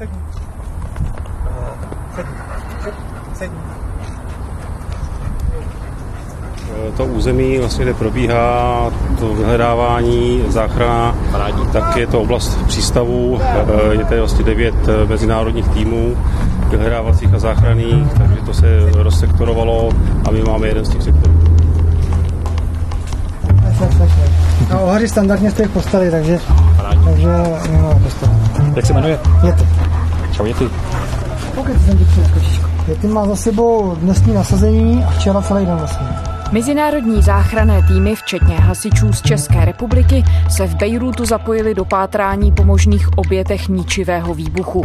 Sedni. Sedni. Sedni. To území, vlastně, kde probíhá to vyhledávání, záchrana, tak je to oblast přístavů, je tady vlastně devět mezinárodních týmů, vyhledávacích a záchranných, takže to se rozsektorovalo a my máme jeden z těch sektorů. A ohady standardně jste jich postali, takže, takže nemá postavit. Jak se jmenuje? Jety. Čau, Jety. Pokud jsem ti kočičko. Jety má za sebou dnesní nasazení a včera celý den vlastně. Mezinárodní záchranné týmy, včetně hasičů z České republiky, se v Bejrútu zapojili do pátrání po možných obětech ničivého výbuchu.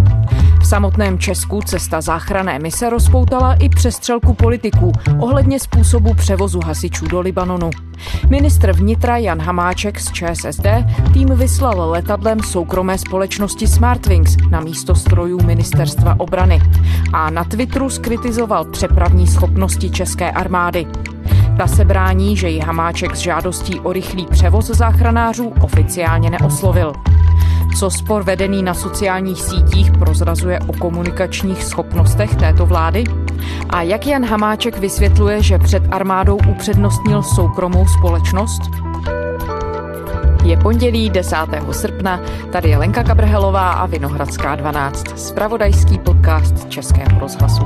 V samotném Česku cesta záchranné mise rozpoutala i přestřelku politiků ohledně způsobu převozu hasičů do Libanonu. Ministr vnitra Jan Hamáček z ČSSD tým vyslal letadlem soukromé společnosti Smartwings na místo strojů ministerstva obrany a na Twitteru skritizoval přepravní schopnosti české armády. Ta se brání, že ji Hamáček s žádostí o rychlý převoz záchranářů oficiálně neoslovil. Co spor vedený na sociálních sítích prozrazuje o komunikačních schopnostech této vlády? A jak Jan Hamáček vysvětluje, že před armádou upřednostnil soukromou společnost? Je pondělí 10. srpna, tady je Lenka Kabrhelová a Vinohradská 12, spravodajský podcast Českého rozhlasu.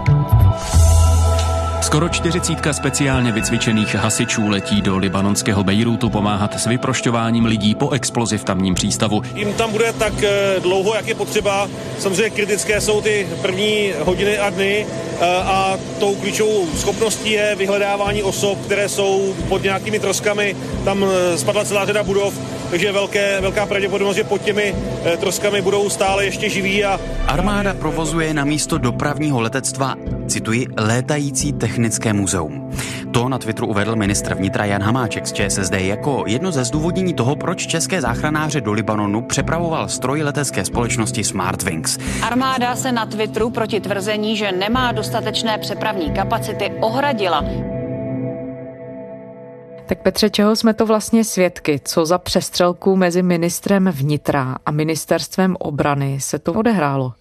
Skoro čtyřicítka speciálně vycvičených hasičů letí do libanonského Bejrútu pomáhat s vyprošťováním lidí po explozi v tamním přístavu. Jim tam bude tak eh, dlouho, jak je potřeba. Samozřejmě kritické jsou ty první hodiny a dny eh, a tou klíčovou schopností je vyhledávání osob, které jsou pod nějakými troskami. Tam eh, spadla celá řada budov, takže je velké, velká pravděpodobnost, že pod těmi troskami budou stále ještě živí. A... Armáda provozuje na místo dopravního letectva cituji, létající technické muzeum. To na Twitteru uvedl ministr vnitra Jan Hamáček z ČSSD jako jedno ze zdůvodnění toho, proč české záchranáře do Libanonu přepravoval stroj letecké společnosti Smartwings. Armáda se na Twitteru proti tvrzení, že nemá dostatečné přepravní kapacity, ohradila. Tak Petře, čeho jsme to vlastně svědky? Co za přestřelku mezi ministrem vnitra a ministerstvem obrany se to odehrálo?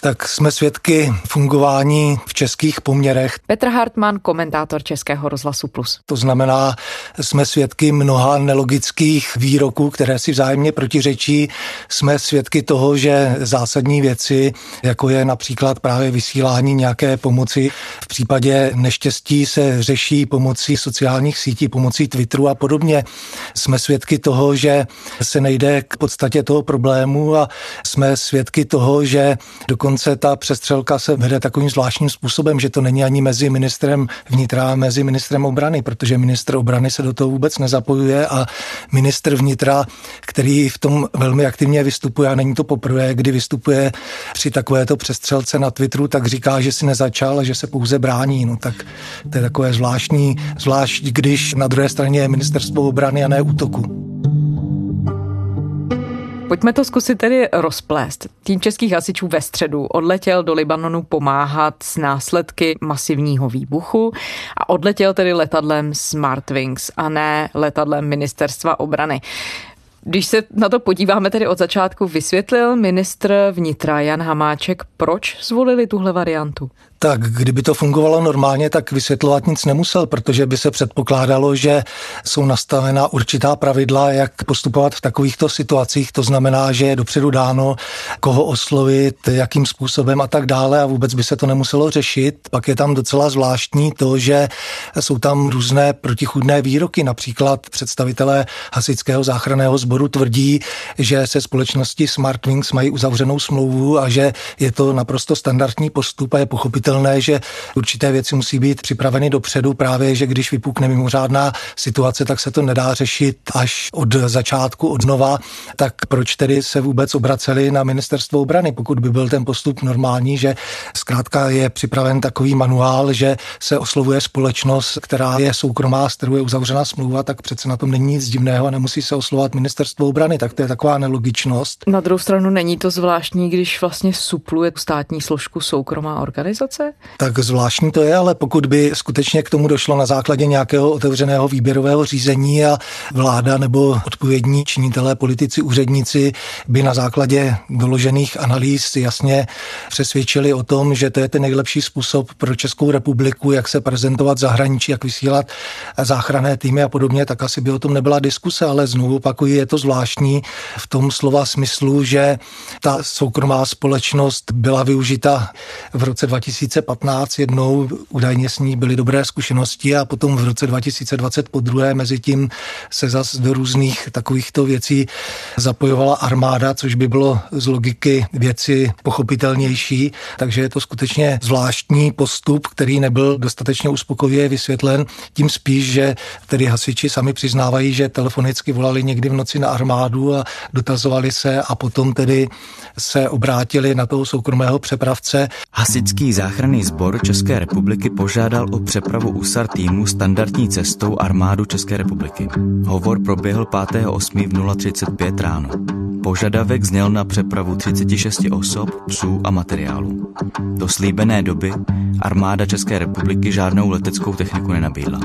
Tak jsme svědky fungování v českých poměrech. Petr Hartmann, komentátor Českého rozhlasu Plus. To znamená, jsme svědky mnoha nelogických výroků, které si vzájemně protiřečí. Jsme svědky toho, že zásadní věci, jako je například právě vysílání nějaké pomoci, v případě neštěstí se řeší pomocí sociálních sítí, pomocí Twitteru a podobně. Jsme svědky toho, že se nejde k podstatě toho problému a jsme svědky toho, že dokonce dokonce ta přestřelka se vede takovým zvláštním způsobem, že to není ani mezi ministrem vnitra a mezi ministrem obrany, protože ministr obrany se do toho vůbec nezapojuje a ministr vnitra, který v tom velmi aktivně vystupuje a není to poprvé, kdy vystupuje při takovéto přestřelce na Twitteru, tak říká, že si nezačal a že se pouze brání. No tak to je takové zvláštní, zvlášť když na druhé straně je ministerstvo obrany a ne útoku. Pojďme to zkusit tedy rozplést. Tým českých hasičů ve středu odletěl do Libanonu pomáhat s následky masivního výbuchu a odletěl tedy letadlem Smartwings a ne letadlem ministerstva obrany. Když se na to podíváme tedy od začátku, vysvětlil ministr vnitra Jan Hamáček, proč zvolili tuhle variantu? Tak kdyby to fungovalo normálně, tak vysvětlovat nic nemusel, protože by se předpokládalo, že jsou nastavena určitá pravidla, jak postupovat v takovýchto situacích. To znamená, že je dopředu dáno, koho oslovit, jakým způsobem a tak dále a vůbec by se to nemuselo řešit. Pak je tam docela zvláštní to, že jsou tam různé protichudné výroky. Například představitelé hasičského záchranného sboru tvrdí, že se společnosti Smartwings mají uzavřenou smlouvu a že je to naprosto standardní postup a je pochopitelné, pochopitelné, že určité věci musí být připraveny dopředu, právě že když vypukne mimořádná situace, tak se to nedá řešit až od začátku, od nova. Tak proč tedy se vůbec obraceli na ministerstvo obrany, pokud by byl ten postup normální, že zkrátka je připraven takový manuál, že se oslovuje společnost, která je soukromá, s kterou je uzavřena smlouva, tak přece na tom není nic divného a nemusí se oslovat ministerstvo obrany, tak to je taková nelogičnost. Na druhou stranu není to zvláštní, když vlastně supluje státní složku soukromá organizace? Zase? Tak zvláštní to je, ale pokud by skutečně k tomu došlo na základě nějakého otevřeného výběrového řízení a vláda nebo odpovědní činitelé, politici, úředníci by na základě doložených analýz jasně přesvědčili o tom, že to je ten nejlepší způsob pro Českou republiku, jak se prezentovat zahraničí, jak vysílat záchranné týmy a podobně, tak asi by o tom nebyla diskuse, ale znovu opakuji, je to zvláštní v tom slova smyslu, že ta soukromá společnost byla využita v roce 2015 jednou, údajně s ní byly dobré zkušenosti a potom v roce 2020 po druhé mezi tím se zas do různých takovýchto věcí zapojovala armáda, což by bylo z logiky věci pochopitelnější, takže je to skutečně zvláštní postup, který nebyl dostatečně uspokojivě vysvětlen, tím spíš, že tedy hasiči sami přiznávají, že telefonicky volali někdy v noci na armádu a dotazovali se a potom tedy se obrátili na toho soukromého přepravce. Hasičský záchranný sbor České republiky požádal o přepravu USAR týmu standardní cestou armádu České republiky. Hovor proběhl 5.8. v 035 ráno. Požadavek zněl na přepravu 36 osob, psů a materiálu. Do slíbené doby armáda České republiky žádnou leteckou techniku nenabídla.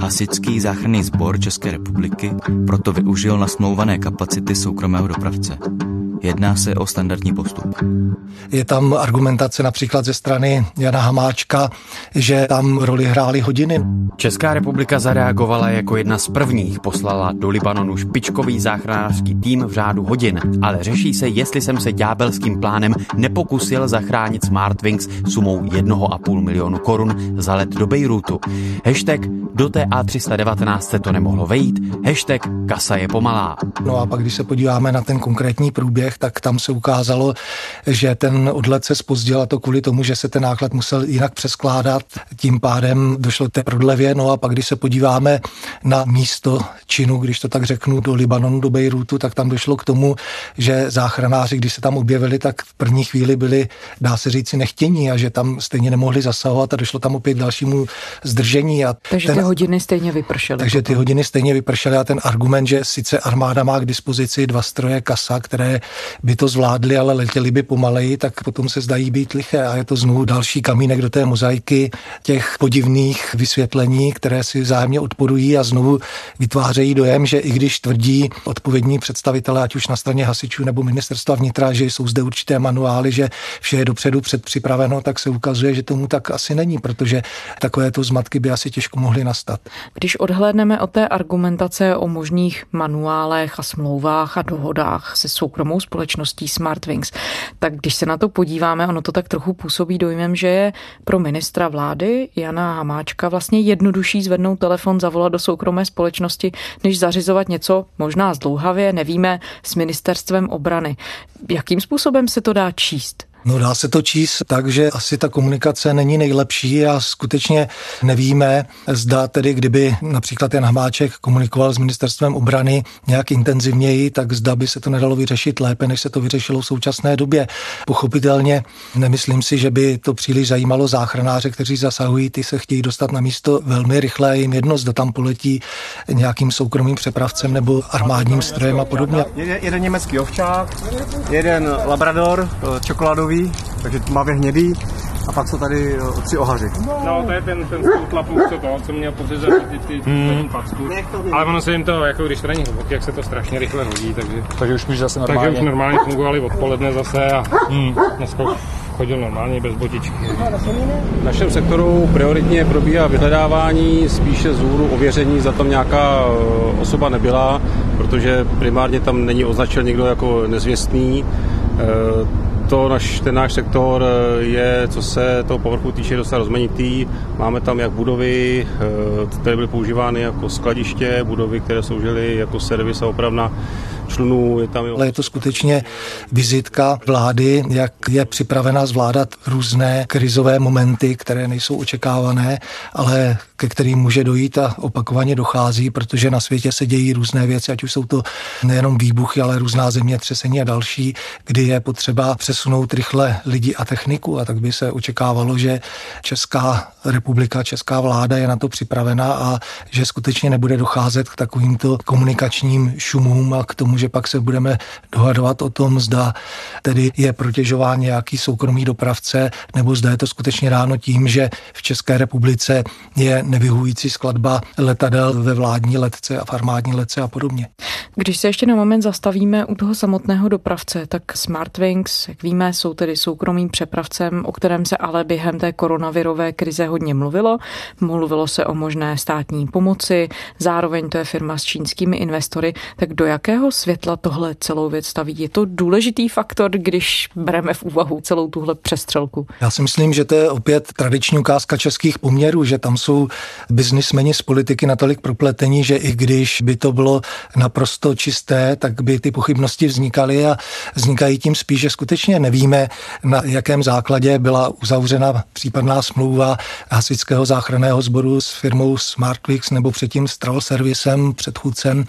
Hasičský záchranný sbor České republiky proto využil na smlouvané kapacity soukromého dopravce. Jedná se o standardní postup. Je tam argumentace například ze strany Jana Hamáčka, že tam roli hrály hodiny. Česká republika zareagovala jako jedna z prvních, poslala do Libanonu špičkový záchranářský tým v řádu hodin, ale řeší se, jestli jsem se ďábelským plánem nepokusil zachránit Smartwings sumou 1,5 milionu korun za let do Bejrutu. Hashtag do té A319 se to nemohlo vejít, hashtag kasa je pomalá. No a pak, když se podíváme na ten konkrétní průběh, tak tam se ukázalo, že ten odlet se spozdil a to kvůli tomu, že se ten náklad musel jinak přeskládat. Tím pádem došlo té prodlevě. No a pak, když se podíváme na místo činu, když to tak řeknu, do Libanonu, do Bejrutu, tak tam došlo k tomu, že záchranáři, když se tam objevili, tak v první chvíli byli, dá se říci, nechtění a že tam stejně nemohli zasahovat a došlo tam opět k dalšímu zdržení. A Takže ten, ty hodiny stejně vypršely. Takže potom. ty hodiny stejně vypršely a ten argument, že sice armáda má k dispozici dva stroje kasa, které by to zvládli, ale letěli by pomaleji, tak potom se zdají být liché a je to znovu další kamínek do té mozaiky těch podivných vysvětlení, které si vzájemně odporují a znovu vytvářejí dojem, že i když tvrdí odpovědní představitelé, ať už na straně hasičů nebo ministerstva vnitra, že jsou zde určité manuály, že vše je dopředu předpřipraveno, tak se ukazuje, že tomu tak asi není, protože takovéto zmatky by asi těžko mohly nastat. Když odhlédneme od té argumentace o možných manuálech a smlouvách a dohodách se soukromou společností Smartwings. Tak když se na to podíváme, ono to tak trochu působí dojmem, že je pro ministra vlády Jana Hamáčka vlastně jednodušší zvednout telefon, zavolat do soukromé společnosti, než zařizovat něco možná zdlouhavě, nevíme, s ministerstvem obrany. Jakým způsobem se to dá číst? No dá se to číst tak, že asi ta komunikace není nejlepší a skutečně nevíme, zda tedy, kdyby například Jan Hamáček komunikoval s ministerstvem obrany nějak intenzivněji, tak zda by se to nedalo vyřešit lépe, než se to vyřešilo v současné době. Pochopitelně nemyslím si, že by to příliš zajímalo záchranáře, kteří zasahují, ty se chtějí dostat na místo velmi rychle, jim jedno, zda tam poletí nějakým soukromým přepravcem nebo armádním strojem a podobně. Jeden, jeden německý ovčák, jeden labrador, čokoládový fialový, takže tmavě hnědý. A pak jsou tady eh, tři ohaři. No, to je ten, ten tlapů, co to, co měl podřezat ty, ty, ty hmm. packu. Ale ono se jim to, jako když to není hluboký, jak se to strašně rychle hodí, takže... Takže už zase normálně. Takže už normálně fungovali odpoledne zase a hmm. dneska chodil normálně bez botičky. V našem sektoru prioritně probíhá vyhledávání spíše z hůru ověření, za tam nějaká eh, osoba nebyla, protože primárně tam není označen někdo jako nezvěstný eh, to naš, ten náš sektor eh, je, co se toho povrchu týče, docela rozmanitý. Máme tam jak budovy, eh, které byly používány jako skladiště, budovy, které sloužily jako servis a opravna člunů. Je tam Ale je to skutečně vizitka vlády, jak je připravena zvládat různé krizové momenty, které nejsou očekávané, ale ke kterým může dojít a opakovaně dochází, protože na světě se dějí různé věci, ať už jsou to nejenom výbuchy, ale různá zemětřesení a další, kdy je potřeba přesunout rychle lidi a techniku a tak by se očekávalo, že Česká republika, Česká vláda je na to připravena a že skutečně nebude docházet k takovýmto komunikačním šumům a k tomu, tomu, že pak se budeme dohadovat o tom, zda tedy je protěžován nějaký soukromý dopravce, nebo zda je to skutečně ráno tím, že v České republice je nevyhující skladba letadel ve vládní letce a v armádní letce a podobně. Když se ještě na moment zastavíme u toho samotného dopravce, tak Smartwings, jak víme, jsou tedy soukromým přepravcem, o kterém se ale během té koronavirové krize hodně mluvilo. Mluvilo se o možné státní pomoci, zároveň to je firma s čínskými investory. Tak do jakého světla tohle celou věc staví? Je to důležitý faktor, když bereme v úvahu celou tuhle přestřelku? Já si myslím, že to je opět tradiční ukázka českých poměrů, že tam jsou biznismeni z politiky natolik propletení, že i když by to bylo naprosto čisté, tak by ty pochybnosti vznikaly a vznikají tím spíš, že skutečně nevíme, na jakém základě byla uzavřena případná smlouva hasičského záchranného sboru s firmou Smartwix nebo předtím s Travel Servicem, předchůdcem.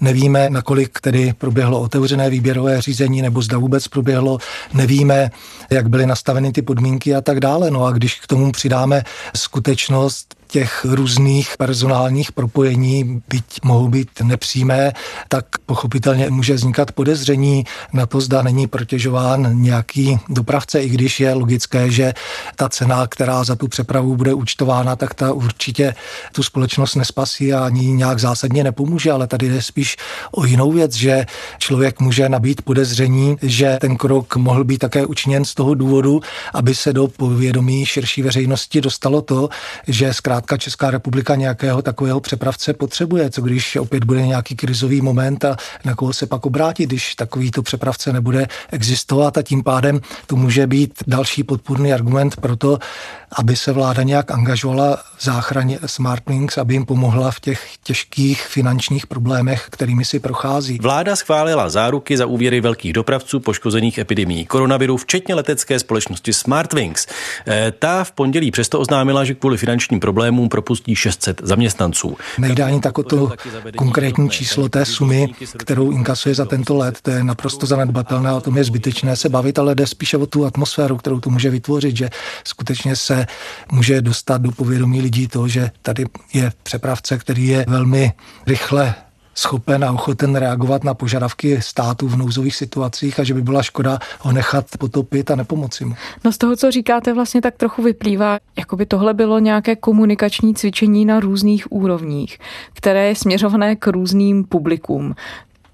Nevíme, nakolik tedy proběhlo otevřené výběrové řízení nebo zda vůbec proběhlo. Nevíme, jak byly nastaveny ty podmínky a tak dále. No a když k tomu přidáme skutečnost, těch různých personálních propojení, byť mohou být nepřímé, tak pochopitelně může vznikat podezření na to, zda není protěžován nějaký dopravce, i když je logické, že ta cena, která za tu přepravu bude účtována, tak ta určitě tu společnost nespasí a ani nějak zásadně nepomůže, ale tady jde spíš o jinou věc, že člověk může nabít podezření, že ten krok mohl být také učiněn z toho důvodu, aby se do povědomí širší veřejnosti dostalo to, že zkrátka zkrátka Česká republika nějakého takového přepravce potřebuje. Co když opět bude nějaký krizový moment a na koho se pak obrátit, když takovýto přepravce nebude existovat a tím pádem to může být další podpůrný argument pro to, aby se vláda nějak angažovala v záchraně Smartlinks, aby jim pomohla v těch těžkých finančních problémech, kterými si prochází. Vláda schválila záruky za úvěry velkých dopravců poškozených epidemií koronaviru, včetně letecké společnosti Smartwings. E, ta v pondělí přesto oznámila, že kvůli finančním problémům propustí 600 zaměstnanců. Nejde ani tak o to konkrétní číslo té sumy, kterou inkasuje za tento let. To je naprosto zanedbatelné, o tom je zbytečné se bavit, ale jde spíše o tu atmosféru, kterou to může vytvořit, že skutečně se může dostat do povědomí lidí to, že tady je přepravce, který je velmi rychle schopen a ochoten reagovat na požadavky státu v nouzových situacích a že by byla škoda ho nechat potopit a nepomoci mu. No z toho, co říkáte, vlastně tak trochu vyplývá, jako by tohle bylo nějaké komunikační cvičení na různých úrovních, které je směřované k různým publikům.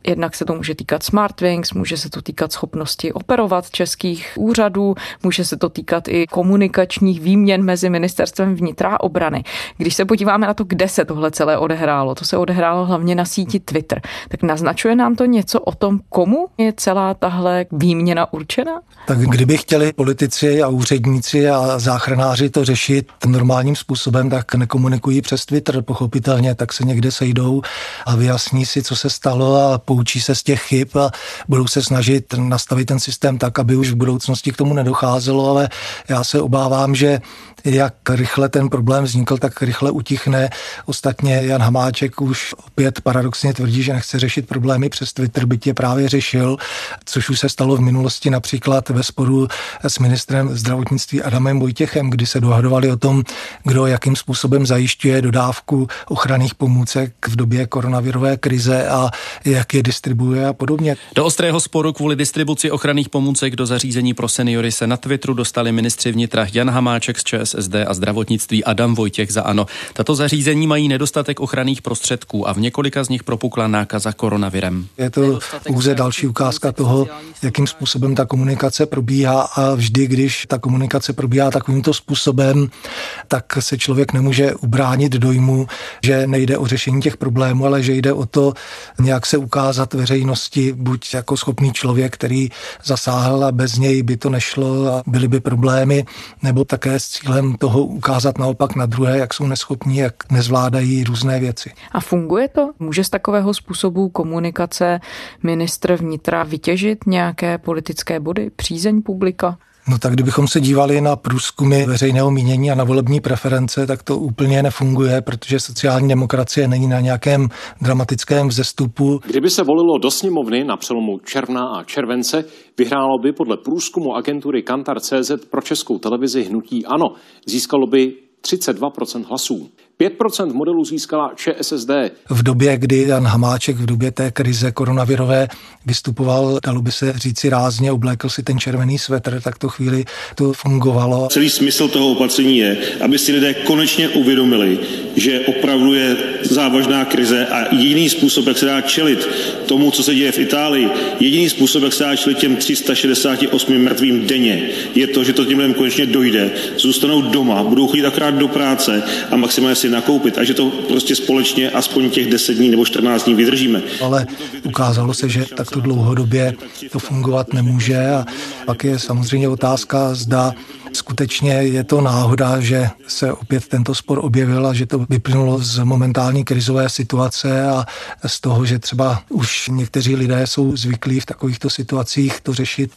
Jednak se to může týkat Smartwings, může se to týkat schopnosti operovat českých úřadů, může se to týkat i komunikačních výměn mezi ministerstvem vnitra a obrany. Když se podíváme na to, kde se tohle celé odehrálo, to se odehrálo hlavně na síti Twitter, tak naznačuje nám to něco o tom, komu je celá tahle výměna určena? Tak kdyby chtěli politici a úředníci a záchranáři to řešit normálním způsobem, tak nekomunikují přes Twitter, pochopitelně, tak se někde sejdou a vyjasní si, co se stalo a poučí se z těch chyb a budou se snažit nastavit ten systém tak, aby už v budoucnosti k tomu nedocházelo, ale já se obávám, že jak rychle ten problém vznikl, tak rychle utichne. Ostatně Jan Hamáček už opět paradoxně tvrdí, že nechce řešit problémy přes Twitter, byť je právě řešil, což už se stalo v minulosti například ve sporu s ministrem zdravotnictví Adamem Vojtěchem, kdy se dohadovali o tom, kdo jakým způsobem zajišťuje dodávku ochranných pomůcek v době koronavirové krize a jak je distribuje a podobně. Do ostrého sporu kvůli distribuci ochranných pomůcek do zařízení pro seniory se na Twitteru dostali ministři vnitra Jan Hamáček z ČSSD a zdravotnictví Adam Vojtěch za ANO. Tato zařízení mají nedostatek ochranných prostředků a v několika z nich propukla nákaza koronavirem. Je to pouze další ukázka toho, jakým způsobem ta komunikace probíhá a vždy, když ta komunikace probíhá takovýmto způsobem, tak se člověk nemůže ubránit dojmu, že nejde o řešení těch problémů, ale že jde o to nějak se ukázat veřejnosti, buď jako schopný člověk, který zasáhl a bez něj by to nešlo a byly by problémy, nebo také s cílem toho ukázat naopak na druhé, jak jsou neschopní, jak nezvládají různé věci. A funguje to? Může z takového způsobu komunikace ministr vnitra vytěžit nějaké politické body, přízeň publika? No tak kdybychom se dívali na průzkumy veřejného mínění a na volební preference, tak to úplně nefunguje, protože sociální demokracie není na nějakém dramatickém vzestupu. Kdyby se volilo do sněmovny na přelomu června a července, vyhrálo by podle průzkumu agentury Kantar CZ pro českou televizi hnutí ANO. Získalo by 32% hlasů. 5% modelu získala ČSSD. V době, kdy Jan Hamáček v době té krize koronavirové vystupoval, dalo by se říci rázně, oblékl si ten červený svetr, tak to chvíli to fungovalo. Celý smysl toho opatření je, aby si lidé konečně uvědomili, že opravdu je závažná krize a jediný způsob, jak se dá čelit tomu, co se děje v Itálii, jediný způsob, jak se dá čelit těm 368 mrtvým denně, je to, že to těm lidem konečně dojde, zůstanou doma, budou chodit akorát do práce a maximálně si nakoupit a že to prostě společně aspoň těch 10 dní nebo 14 dní vydržíme. Ale ukázalo se, že takto dlouhodobě to fungovat nemůže a pak je samozřejmě otázka, zda skutečně je to náhoda, že se opět tento spor objevil a že to vyplynulo z momentální krizové situace a z toho, že třeba už někteří lidé jsou zvyklí v takovýchto situacích to řešit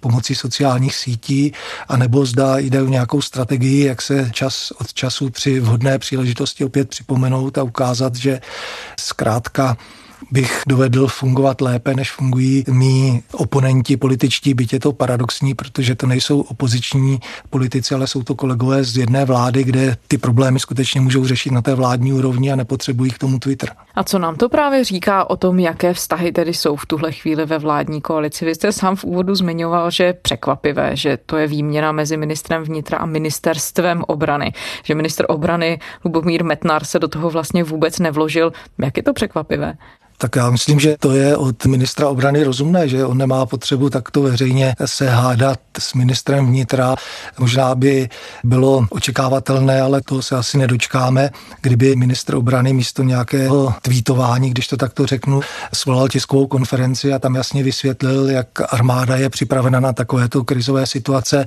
pomocí sociálních sítí, anebo zda jde o nějakou strategii, jak se čas od času při vhodné příležitosti opět připomenout a ukázat, že zkrátka bych dovedl fungovat lépe, než fungují mý oponenti političtí, byť je to paradoxní, protože to nejsou opoziční politici, ale jsou to kolegové z jedné vlády, kde ty problémy skutečně můžou řešit na té vládní úrovni a nepotřebují k tomu Twitter. A co nám to právě říká o tom, jaké vztahy tedy jsou v tuhle chvíli ve vládní koalici? Vy jste sám v úvodu zmiňoval, že je překvapivé, že to je výměna mezi ministrem vnitra a ministerstvem obrany, že minister obrany Lubomír Metnar se do toho vlastně vůbec nevložil. Jak je to překvapivé? Tak já myslím, že to je od ministra obrany rozumné, že on nemá potřebu takto veřejně se hádat s ministrem vnitra. Možná by bylo očekávatelné, ale to se asi nedočkáme, kdyby ministr obrany místo nějakého tweetování, když to takto řeknu, svolal tiskovou konferenci a tam jasně vysvětlil, jak armáda je připravena na takovéto krizové situace,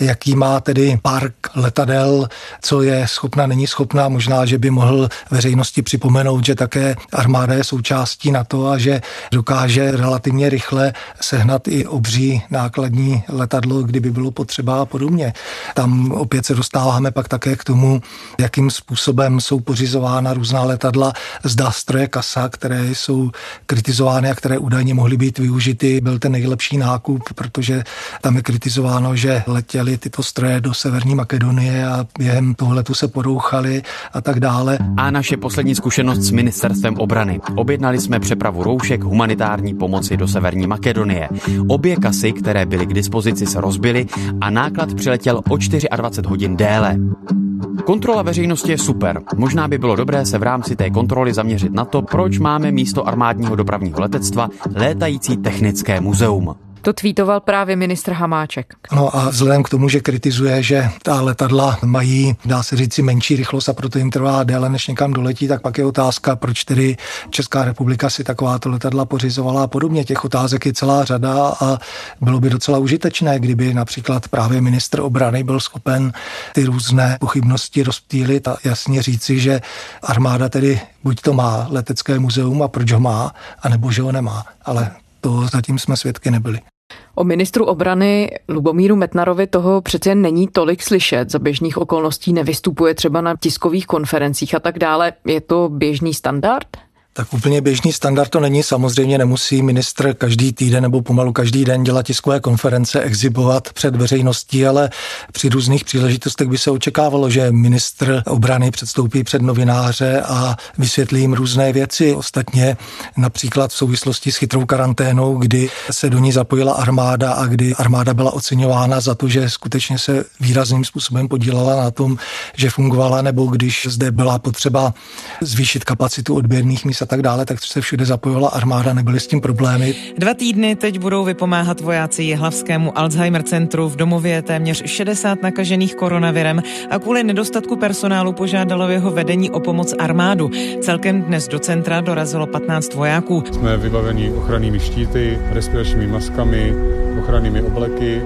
jaký má tedy park letadel, co je schopna, není schopná. Možná, že by mohl veřejnosti připomenout, že také armáda je součást schopností na to a že dokáže relativně rychle sehnat i obří nákladní letadlo, kdyby bylo potřeba a podobně. Tam opět se dostáváme pak také k tomu, jakým způsobem jsou pořizována různá letadla, zda stroje kasa, které jsou kritizovány a které údajně mohly být využity, byl ten nejlepší nákup, protože tam je kritizováno, že letěly tyto stroje do Severní Makedonie a během tohletu se porouchali a tak dále. A naše poslední zkušenost s ministerstvem obrany. Objednali jsme přepravu roušek humanitární pomoci do Severní Makedonie. Obě kasy, které byly k dispozici, se rozbily a náklad přiletěl o 24 hodin déle. Kontrola veřejnosti je super. Možná by bylo dobré se v rámci té kontroly zaměřit na to, proč máme místo armádního dopravního letectva létající technické muzeum. To tweetoval právě ministr Hamáček. No a vzhledem k tomu, že kritizuje, že ta letadla mají, dá se říct, menší rychlost a proto jim trvá déle, než někam doletí, tak pak je otázka, proč tedy Česká republika si takováto letadla pořizovala a podobně. Těch otázek je celá řada a bylo by docela užitečné, kdyby například právě ministr obrany byl schopen ty různé pochybnosti rozptýlit a jasně říci, že armáda tedy buď to má letecké muzeum a proč ho má, anebo že ho nemá. Ale to zatím jsme svědky nebyli. O ministru obrany Lubomíru Metnarovi toho přece není tolik slyšet. Za běžných okolností nevystupuje třeba na tiskových konferencích a tak dále. Je to běžný standard? Tak úplně běžný standard to není. Samozřejmě nemusí ministr každý týden nebo pomalu každý den dělat tiskové konference, exhibovat před veřejností, ale při různých příležitostech by se očekávalo, že ministr obrany předstoupí před novináře a vysvětlí jim různé věci. Ostatně například v souvislosti s chytrou karanténou, kdy se do ní zapojila armáda a kdy armáda byla oceňována za to, že skutečně se výrazným způsobem podílela na tom, že fungovala, nebo když zde byla potřeba zvýšit kapacitu odběrných míst a tak dále, tak se všude zapojovala armáda, nebyly s tím problémy. Dva týdny teď budou vypomáhat vojáci Jihlavskému Alzheimer centru. V domově téměř 60 nakažených koronavirem a kvůli nedostatku personálu požádalo jeho vedení o pomoc armádu. Celkem dnes do centra dorazilo 15 vojáků. Jsme vybaveni ochrannými štíty, respiračními maskami, ochrannými obleky.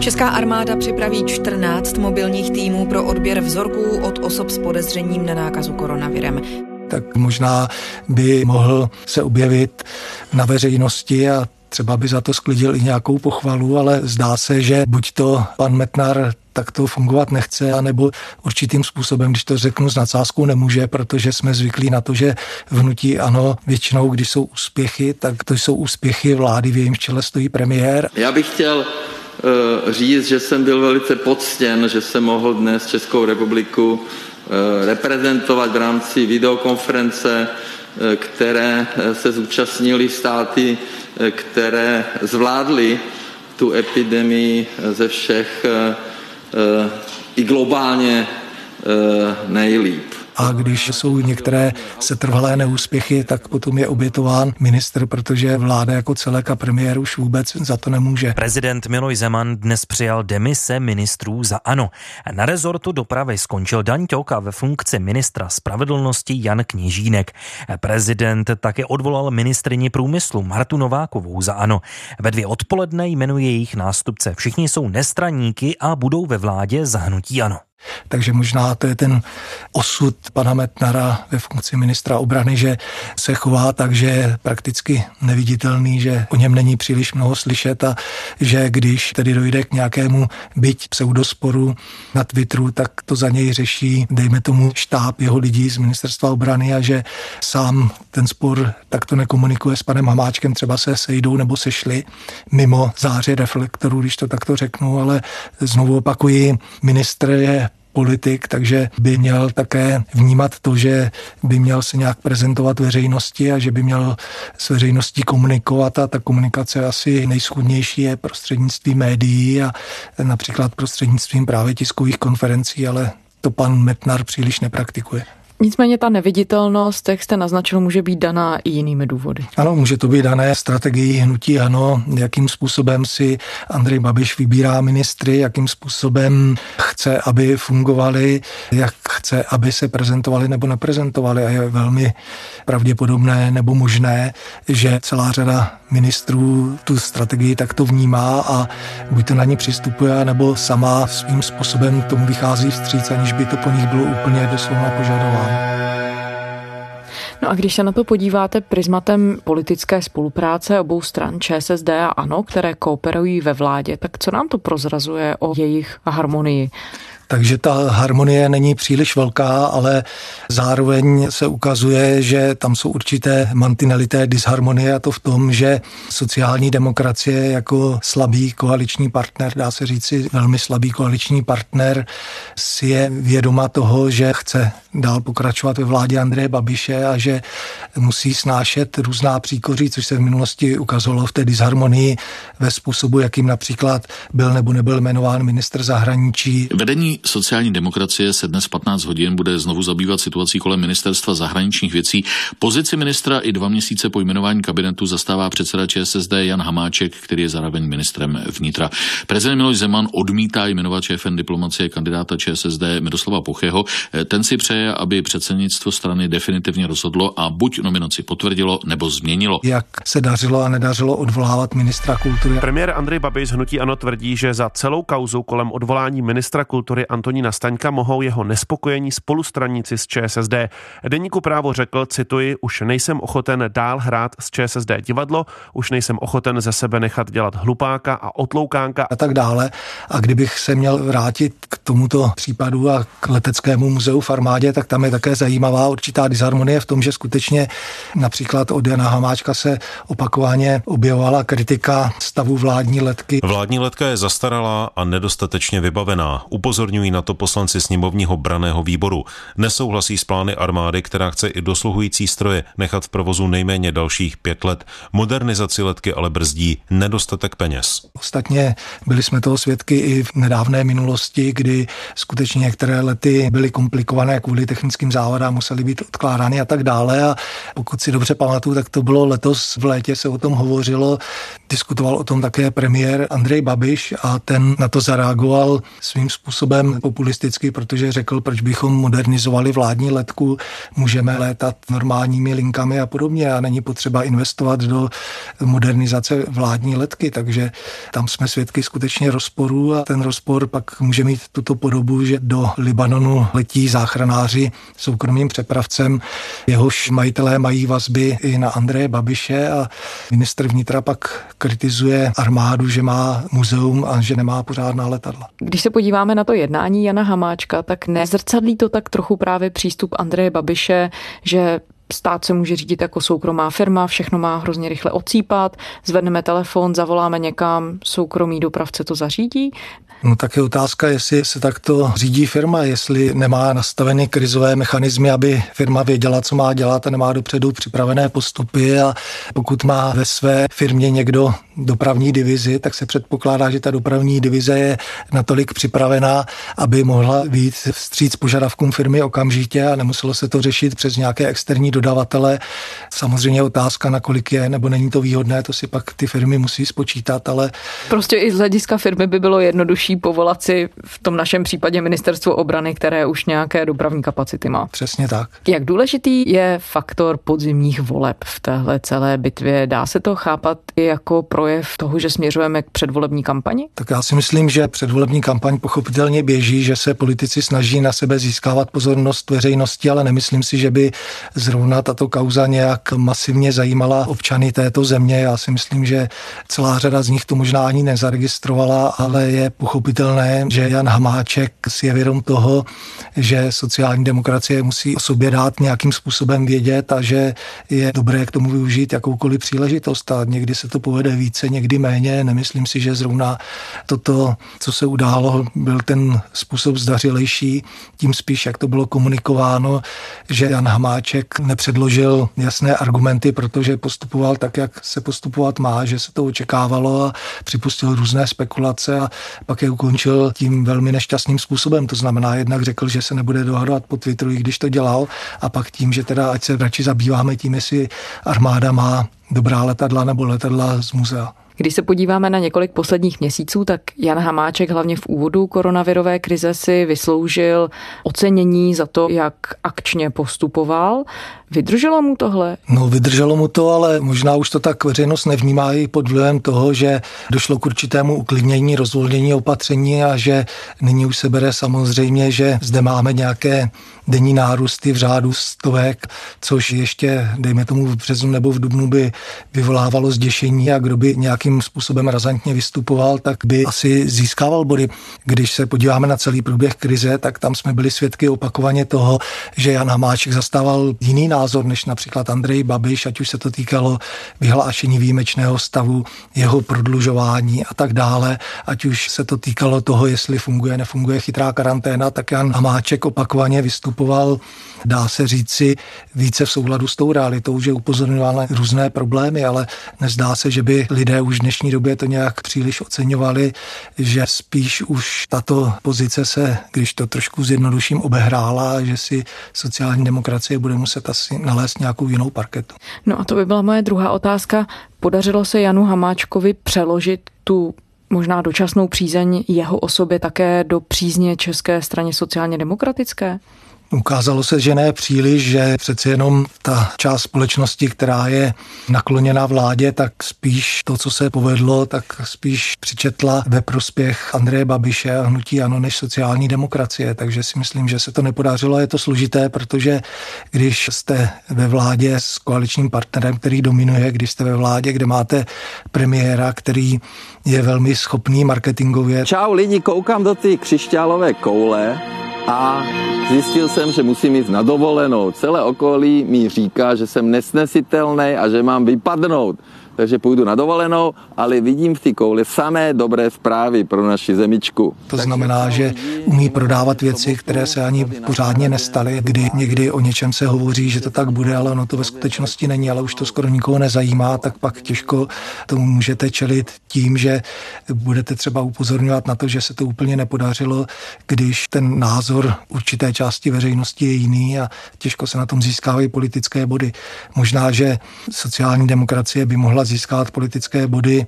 Česká armáda připraví 14 mobilních týmů pro odběr vzorků od osob s podezřením na nákazu koronavirem tak možná by mohl se objevit na veřejnosti a třeba by za to sklidil i nějakou pochvalu, ale zdá se, že buď to pan Metnar tak to fungovat nechce, anebo určitým způsobem, když to řeknu s nadsázkou, nemůže, protože jsme zvyklí na to, že vnutí ano, většinou, když jsou úspěchy, tak to jsou úspěchy vlády, v jejím čele stojí premiér. Já bych chtěl uh, říct, že jsem byl velice poctěn, že jsem mohl dnes Českou republiku reprezentovat v rámci videokonference, které se zúčastnili státy, které zvládly tu epidemii ze všech i globálně nejlíp. A když jsou některé setrvalé neúspěchy, tak potom je obětován ministr, protože vláda jako celek a premiér už vůbec za to nemůže. Prezident Miloj Zeman dnes přijal demise ministrů za ANO. Na rezortu dopravy skončil Dan Ťok a ve funkci ministra spravedlnosti Jan Kněžínek. Prezident také odvolal ministrině průmyslu Martu Novákovou za ANO. Ve dvě odpoledne jmenuje jejich nástupce. Všichni jsou nestraníky a budou ve vládě zahnutí ANO. Takže možná to je ten osud pana Metnara ve funkci ministra obrany, že se chová tak, že je prakticky neviditelný, že o něm není příliš mnoho slyšet a že když tedy dojde k nějakému byť pseudosporu na Twitteru, tak to za něj řeší, dejme tomu, štáb jeho lidí z ministerstva obrany a že sám ten spor takto nekomunikuje s panem Hamáčkem, třeba se sejdou nebo sešli mimo záře reflektorů, když to takto řeknu, ale znovu opakuji, ministr je politik, takže by měl také vnímat to, že by měl se nějak prezentovat veřejnosti a že by měl s veřejností komunikovat a ta komunikace asi nejschudnější je prostřednictvím médií a například prostřednictvím právě tiskových konferencí, ale to pan Metnar příliš nepraktikuje. Nicméně ta neviditelnost, jak jste naznačil, může být daná i jinými důvody. Ano, může to být dané strategií hnutí ano, jakým způsobem si Andrej Babiš vybírá ministry, jakým způsobem chce, aby fungovali, jak chce, aby se prezentovali nebo neprezentovali a je velmi pravděpodobné nebo možné, že celá řada ministrů tu strategii takto vnímá a buď to na ní přistupuje, nebo sama svým způsobem tomu vychází vstříc, aniž by to po nich bylo úplně doslova požadováno. No a když se na to podíváte prismatem politické spolupráce obou stran ČSSD a ANO, které kooperují ve vládě, tak co nám to prozrazuje o jejich harmonii? Takže ta harmonie není příliš velká, ale zároveň se ukazuje, že tam jsou určité mantinelité disharmonie a to v tom, že sociální demokracie jako slabý koaliční partner, dá se říci velmi slabý koaliční partner, si je vědoma toho, že chce dál pokračovat ve vládě Andreje Babiše a že musí snášet různá příkoří, což se v minulosti ukazovalo v té disharmonii ve způsobu, jakým například byl nebo nebyl jmenován ministr zahraničí. Vedení sociální demokracie se dnes 15 hodin bude znovu zabývat situací kolem ministerstva zahraničních věcí. Pozici ministra i dva měsíce po jmenování kabinetu zastává předseda ČSSD Jan Hamáček, který je zároveň ministrem vnitra. Prezident Miloš Zeman odmítá jmenovat šéfem diplomacie kandidáta ČSSD Miroslava Pocheho. Ten si přeje, aby předsednictvo strany definitivně rozhodlo a buď nominaci potvrdilo nebo změnilo. Jak se dařilo a nedařilo odvolávat ministra kultury. Premiér Andrej Babiš hnutí ano tvrdí, že za celou kauzu kolem odvolání ministra kultury Antonína Staňka mohou jeho nespokojení spolustraníci z ČSSD. Deníku právo řekl, cituji, už nejsem ochoten dál hrát z ČSSD divadlo, už nejsem ochoten ze sebe nechat dělat hlupáka a otloukánka a tak dále. A kdybych se měl vrátit k tomuto případu a k leteckému muzeu v armádě, tak tam je také zajímavá určitá disharmonie v tom, že skutečně například od Jana Hamáčka se opakovaně objevovala kritika stavu vládní letky. Vládní letka je zastaralá a nedostatečně vybavená. Upozorňují na to poslanci sněmovního braného výboru. Nesouhlasí s plány armády, která chce i dosluhující stroje nechat v provozu nejméně dalších pět let. Modernizaci letky ale brzdí nedostatek peněz. Ostatně byli jsme toho svědky i v nedávné minulosti, kdy skutečně některé lety byly komplikované kvůli technickým závadám, musely být odkládány a tak dále. A pokud si dobře pamatuju, tak to bylo letos v létě se o tom hovořilo. Diskutoval o tom také premiér Andrej Babiš a ten na to zareagoval svým způsobem populisticky, protože řekl, proč bychom modernizovali vládní letku, můžeme létat normálními linkami a podobně a není potřeba investovat do modernizace vládní letky, takže tam jsme svědky skutečně rozporu a ten rozpor pak může mít tuto podobu, že do Libanonu letí záchranáři soukromým přepravcem, jehož majitelé mají vazby i na Andreje Babiše a ministr vnitra pak kritizuje armádu, že má muzeum a že nemá pořádná letadla. Když se podíváme na to jednání Jana Hamáčka, tak nezrcadlí to tak trochu právě přístup Andreje Babiše, že stát se může řídit jako soukromá firma, všechno má hrozně rychle odsýpat, zvedneme telefon, zavoláme někam, soukromý dopravce to zařídí. No tak je otázka, jestli se takto řídí firma, jestli nemá nastaveny krizové mechanismy, aby firma věděla, co má dělat a nemá dopředu připravené postupy a pokud má ve své firmě někdo dopravní divizi, tak se předpokládá, že ta dopravní divize je natolik připravená, aby mohla být vstříc požadavkům firmy okamžitě a nemuselo se to řešit přes nějaké externí dodavatele. Samozřejmě otázka, nakolik je nebo není to výhodné, to si pak ty firmy musí spočítat, ale... Prostě i z hlediska firmy by bylo jednodušší povolat si v tom našem případě ministerstvo obrany, které už nějaké dopravní kapacity má. Přesně tak. Jak důležitý je faktor podzimních voleb v téhle celé bitvě? Dá se to chápat i jako projev toho, že směřujeme k předvolební kampani? Tak já si myslím, že předvolební kampaň pochopitelně běží, že se politici snaží na sebe získávat pozornost veřejnosti, ale nemyslím si, že by zrovna tato kauza nějak masivně zajímala občany této země. Já si myslím, že celá řada z nich to možná ani nezaregistrovala, ale je pochopitelné, že Jan Hamáček si je vědom toho, že sociální demokracie musí o sobě dát nějakým způsobem vědět a že je dobré k tomu využít jakoukoliv příležitost a někdy se to povede více, někdy méně. Nemyslím si, že zrovna toto, co se událo, byl ten způsob zdařilejší, tím spíš, jak to bylo komunikováno, že Jan Hamáček nepředložil jasné argumenty, protože postupoval tak, jak se postupovat má, že se to očekávalo a připustil různé spekulace a pak je ukončil tím velmi nešťastným způsobem. To znamená, jednak řekl, že se nebude dohadovat po Twitteru, i když to dělal, a pak tím, že teda ať se radši zabýváme tím, jestli armáda má dobrá letadla nebo letadla z muzea. Když se podíváme na několik posledních měsíců, tak Jan Hamáček hlavně v úvodu koronavirové krize si vysloužil ocenění za to, jak akčně postupoval. Vydrželo mu tohle? No, vydrželo mu to, ale možná už to tak veřejnost nevnímá i pod vlivem toho, že došlo k určitému uklidnění, rozvolnění opatření a že nyní už se bere samozřejmě, že zde máme nějaké denní nárůsty v řádu stovek, což ještě, dejme tomu v březnu nebo v dubnu by vyvolávalo zděšení a kdo by nějakým způsobem razantně vystupoval, tak by asi získával body. Když se podíváme na celý průběh krize, tak tam jsme byli svědky opakovaně toho, že Jan Hamáček zastával jiný názor než například Andrej Babiš, ať už se to týkalo vyhlášení výjimečného stavu, jeho prodlužování a tak dále, ať už se to týkalo toho, jestli funguje, nefunguje chytrá karanténa, tak Jan Hamáček opakovaně vystupoval, dá se říci, více v souladu s tou realitou, že upozorňoval na různé problémy, ale nezdá se, že by lidé už v dnešní době to nějak příliš oceňovali, že spíš už tato pozice se, když to trošku zjednoduším, obehrála, že si sociální demokracie bude muset asi nalézt nějakou jinou parketu. No a to by byla moje druhá otázka. Podařilo se Janu Hamáčkovi přeložit tu možná dočasnou přízeň jeho osobě také do přízně České straně sociálně demokratické? Ukázalo se, že ne příliš, že přeci jenom ta část společnosti, která je nakloněna vládě, tak spíš to, co se povedlo, tak spíš přičetla ve prospěch Andreje Babiše a hnutí ano než sociální demokracie. Takže si myslím, že se to nepodařilo. Je to složité, protože když jste ve vládě s koaličním partnerem, který dominuje, když jste ve vládě, kde máte premiéra, který je velmi schopný marketingově. Čau lidi, koukám do ty křišťálové koule a zjistil jsem, že musím jít na dovolenou. Celé okolí mi říká, že jsem nesnesitelný a že mám vypadnout takže půjdu na dovolenou, ale vidím v té kouli samé dobré zprávy pro naši zemičku. To znamená, že umí prodávat věci, které se ani pořádně nestaly, kdy někdy o něčem se hovoří, že to tak bude, ale ono to ve skutečnosti není, ale už to skoro nikoho nezajímá, tak pak těžko tomu můžete čelit tím, že budete třeba upozorňovat na to, že se to úplně nepodařilo, když ten názor určité části veřejnosti je jiný a těžko se na tom získávají politické body. Možná, že sociální demokracie by mohla získávat politické body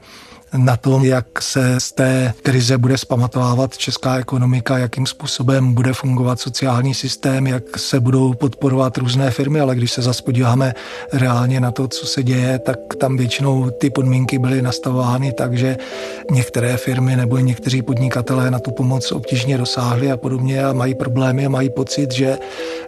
na tom, jak se z té krize bude spamatovávat česká ekonomika, jakým způsobem bude fungovat sociální systém, jak se budou podporovat různé firmy, ale když se zase podíváme reálně na to, co se děje, tak tam většinou ty podmínky byly nastavovány tak, že některé firmy nebo někteří podnikatelé na tu pomoc obtížně dosáhli a podobně a mají problémy a mají pocit, že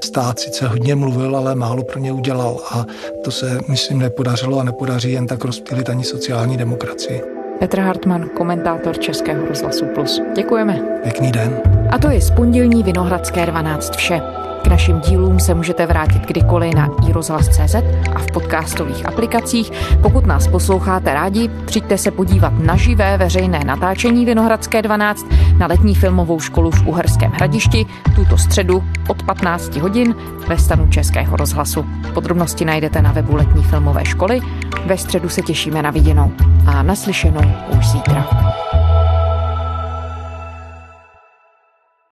stát sice hodně mluvil, ale málo pro ně udělal a to se, myslím, nepodařilo a nepodaří jen tak rozptýlit ani sociální demokracii. Petr Hartmann, komentátor Českého rozhlasu Plus. Děkujeme. Pěkný den. A to je z pondělní Vinohradské 12 vše. K našim dílům se můžete vrátit kdykoliv na iRozhlas.cz a v podcastových aplikacích. Pokud nás posloucháte rádi, přijďte se podívat na živé veřejné natáčení Vinohradské 12 na letní filmovou školu v Uherském hradišti tuto středu od 15 hodin ve stanu Českého rozhlasu. Podrobnosti najdete na webu letní filmové školy. Ve středu se těšíme na viděnou a naslyšenou už zítra.